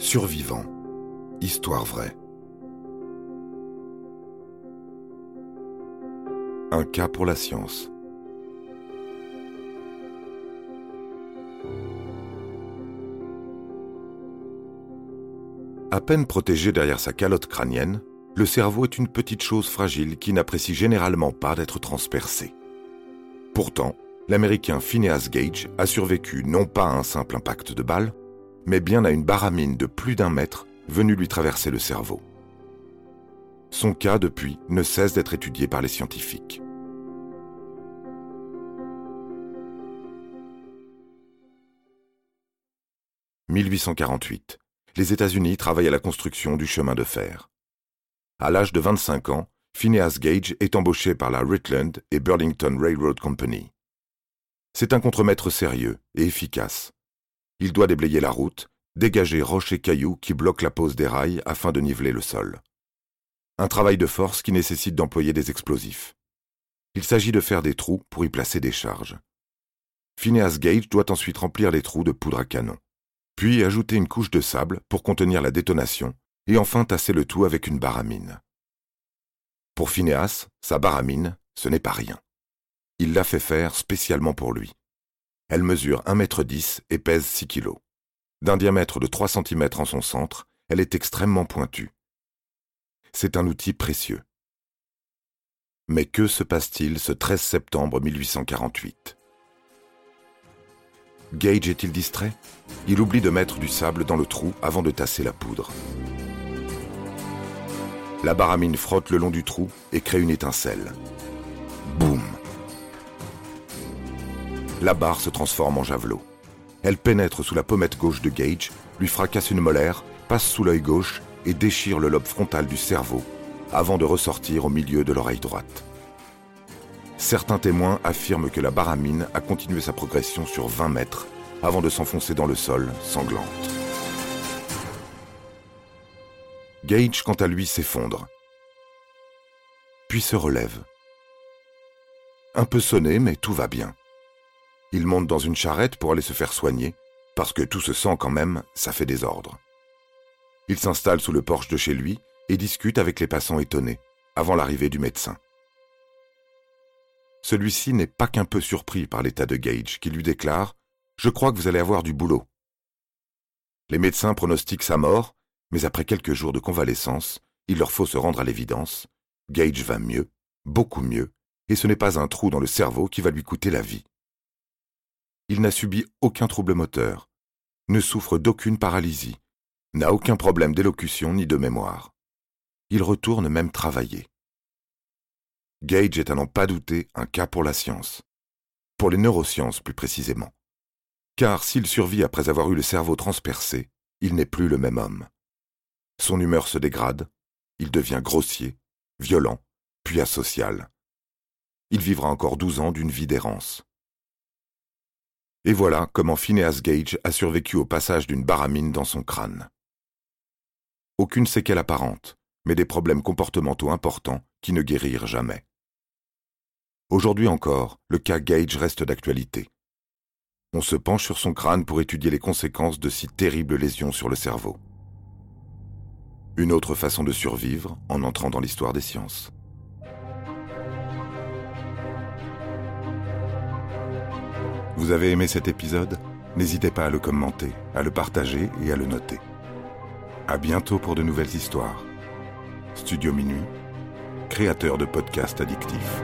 Survivant. Histoire vraie. Un cas pour la science. À peine protégé derrière sa calotte crânienne, le cerveau est une petite chose fragile qui n'apprécie généralement pas d'être transpercée. Pourtant, l'Américain Phineas Gage a survécu non pas à un simple impact de balle, mais bien à une baramine de plus d'un mètre venue lui traverser le cerveau. Son cas, depuis, ne cesse d'être étudié par les scientifiques. « 1848. Les États-Unis travaillent à la construction du chemin de fer. À l'âge de 25 ans, Phineas Gage est embauché par la Rutland et Burlington Railroad Company. C'est un contremaître sérieux et efficace. Il doit déblayer la route, dégager roches et cailloux qui bloquent la pose des rails afin de niveler le sol. Un travail de force qui nécessite d'employer des explosifs. Il s'agit de faire des trous pour y placer des charges. Phineas Gage doit ensuite remplir les trous de poudre à canon, puis ajouter une couche de sable pour contenir la détonation, et enfin tasser le tout avec une baramine. Pour Phineas, sa baramine, ce n'est pas rien. Il l'a fait faire spécialement pour lui. Elle mesure 1,10 m et pèse 6 kg. D'un diamètre de 3 cm en son centre, elle est extrêmement pointue. C'est un outil précieux. Mais que se passe-t-il ce 13 septembre 1848 Gage est-il distrait? Il oublie de mettre du sable dans le trou avant de tasser la poudre. La baramine frotte le long du trou et crée une étincelle. Boum La barre se transforme en javelot. Elle pénètre sous la pommette gauche de Gage, lui fracasse une molaire, passe sous l'œil gauche et déchire le lobe frontal du cerveau avant de ressortir au milieu de l'oreille droite. Certains témoins affirment que la baramine a continué sa progression sur 20 mètres avant de s'enfoncer dans le sol, sanglante. Gage, quant à lui, s'effondre, puis se relève. Un peu sonné, mais tout va bien. Il monte dans une charrette pour aller se faire soigner, parce que tout se sent quand même, ça fait désordre. Il s'installe sous le porche de chez lui et discute avec les passants étonnés, avant l'arrivée du médecin. Celui-ci n'est pas qu'un peu surpris par l'état de Gage, qui lui déclare ⁇ Je crois que vous allez avoir du boulot ⁇ Les médecins pronostiquent sa mort, mais après quelques jours de convalescence, il leur faut se rendre à l'évidence. Gage va mieux, beaucoup mieux, et ce n'est pas un trou dans le cerveau qui va lui coûter la vie. Il n'a subi aucun trouble moteur, ne souffre d'aucune paralysie, n'a aucun problème d'élocution ni de mémoire. Il retourne même travailler. Gage est à n'en pas douter un cas pour la science, pour les neurosciences plus précisément. Car s'il survit après avoir eu le cerveau transpercé, il n'est plus le même homme. Son humeur se dégrade, il devient grossier, violent, puis asocial. Il vivra encore douze ans d'une vie d'errance. Et voilà comment Phineas Gage a survécu au passage d'une baramine dans son crâne. Aucune séquelle apparente, mais des problèmes comportementaux importants qui ne guérirent jamais. Aujourd'hui encore, le cas Gage reste d'actualité. On se penche sur son crâne pour étudier les conséquences de si terribles lésions sur le cerveau. Une autre façon de survivre en entrant dans l'histoire des sciences. Vous avez aimé cet épisode? N'hésitez pas à le commenter, à le partager et à le noter. À bientôt pour de nouvelles histoires. Studio Minuit, créateur de podcasts addictifs.